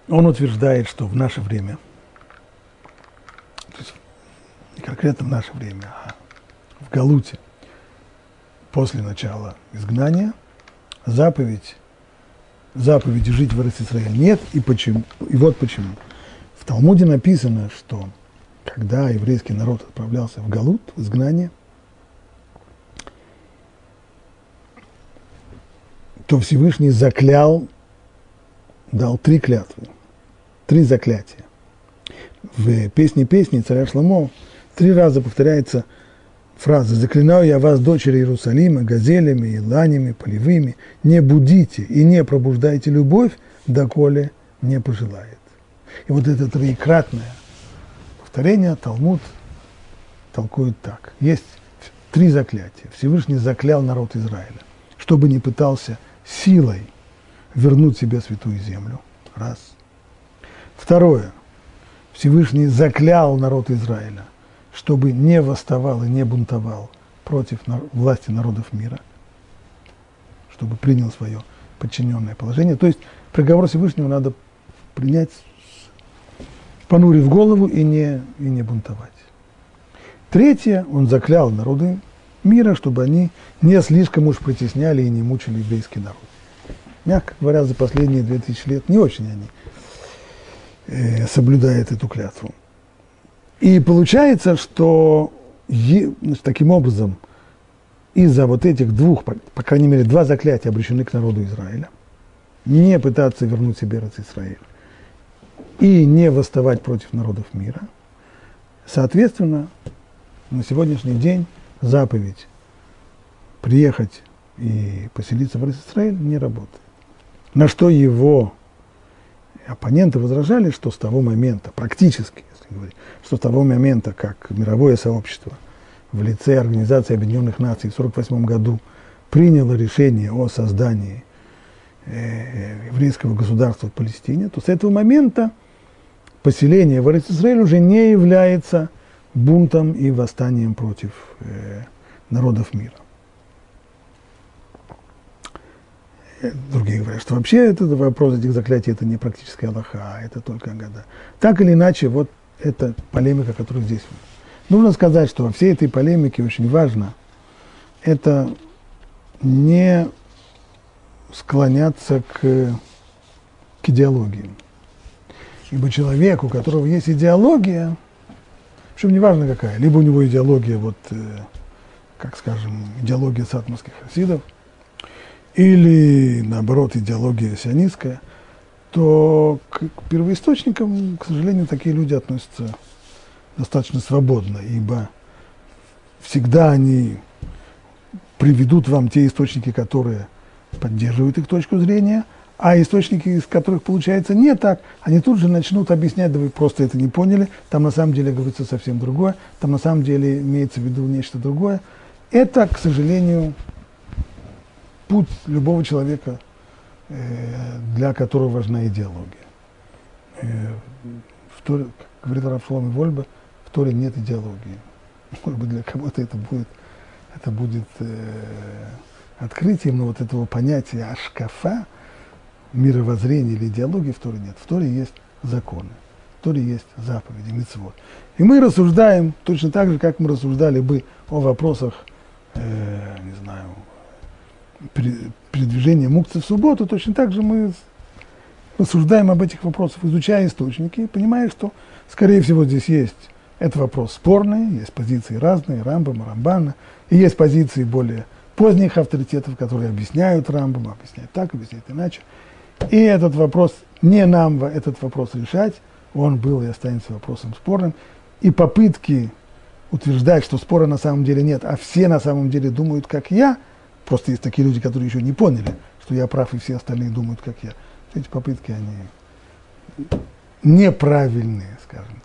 Он утверждает, что в наше время – не конкретно в наше время, а в Галуте, после начала изгнания, заповедь, заповеди жить в Израиле нет, и, почему, и вот почему. В Талмуде написано, что когда еврейский народ отправлялся в Галут, в изгнание, то Всевышний заклял, дал три клятвы, три заклятия. В песне песни царя Шламо Три раза повторяется фраза «Заклинаю я вас, дочери Иерусалима, газелями, еланями, полевыми, не будите и не пробуждайте любовь, доколе не пожелает». И вот это троекратное повторение Талмуд толкует так. Есть три заклятия. Всевышний заклял народ Израиля, чтобы не пытался силой вернуть себе святую землю. Раз. Второе. Всевышний заклял народ Израиля – чтобы не восставал и не бунтовал против власти народов мира, чтобы принял свое подчиненное положение. То есть приговор Всевышнего надо принять, понурив голову и не, и не бунтовать. Третье, он заклял народы мира, чтобы они не слишком уж притесняли и не мучили еврейский народ. Мягко говоря, за последние 2000 лет не очень они э, соблюдают эту клятву. И получается, что значит, таким образом из-за вот этих двух, по, по крайней мере, два заклятия обращены к народу Израиля, не пытаться вернуть себе Израиль и не восставать против народов мира, соответственно, на сегодняшний день заповедь приехать и поселиться в Израиль не работает. На что его оппоненты возражали, что с того момента, практически, говорить, что с того момента, как мировое сообщество в лице Организации Объединенных Наций в 1948 году приняло решение о создании э, еврейского государства в Палестине, то с этого момента поселение в Израиль уже не является бунтом и восстанием против э, народов мира. Другие говорят, что вообще этот вопрос этих заклятий это не практическая Аллаха, а это только года. Так или иначе, вот эта полемика, которая здесь. Нужно сказать, что во всей этой полемике очень важно это не склоняться к, к идеологии. Ибо человек, у которого есть идеология, причем неважно какая, либо у него идеология, вот, э, как скажем, идеология сатмарских хасидов, или, наоборот, идеология сионистская, то к, первоисточникам, к сожалению, такие люди относятся достаточно свободно, ибо всегда они приведут вам те источники, которые поддерживают их точку зрения – а источники, из которых получается не так, они тут же начнут объяснять, да вы просто это не поняли, там на самом деле говорится совсем другое, там на самом деле имеется в виду нечто другое. Это, к сожалению, путь любого человека, для которого важна идеология. Э, в Торе, как говорит Рафшлом и Вольба, в Торе нет идеологии. *laughs* Может быть, для кого-то это будет, это будет э, открытием, но вот этого понятия ашкафа, мировоззрения или идеологии в Торе нет. В Торе есть законы, в Торе есть заповеди, митцвот. И мы рассуждаем точно так же, как мы рассуждали бы о вопросах, э, не знаю, передвижения мукцы в субботу, точно так же мы рассуждаем об этих вопросах, изучая источники, понимая, что, скорее всего, здесь есть это вопрос спорный, есть позиции разные, Рамбама, Рамбана, и есть позиции более поздних авторитетов, которые объясняют Рамбама, объясняют так, объясняют иначе. И этот вопрос, не нам этот вопрос решать, он был и останется вопросом спорным. И попытки утверждать, что спора на самом деле нет, а все на самом деле думают, как я, просто есть такие люди, которые еще не поняли, что я прав, и все остальные думают, как я. Эти попытки, они неправильные, скажем.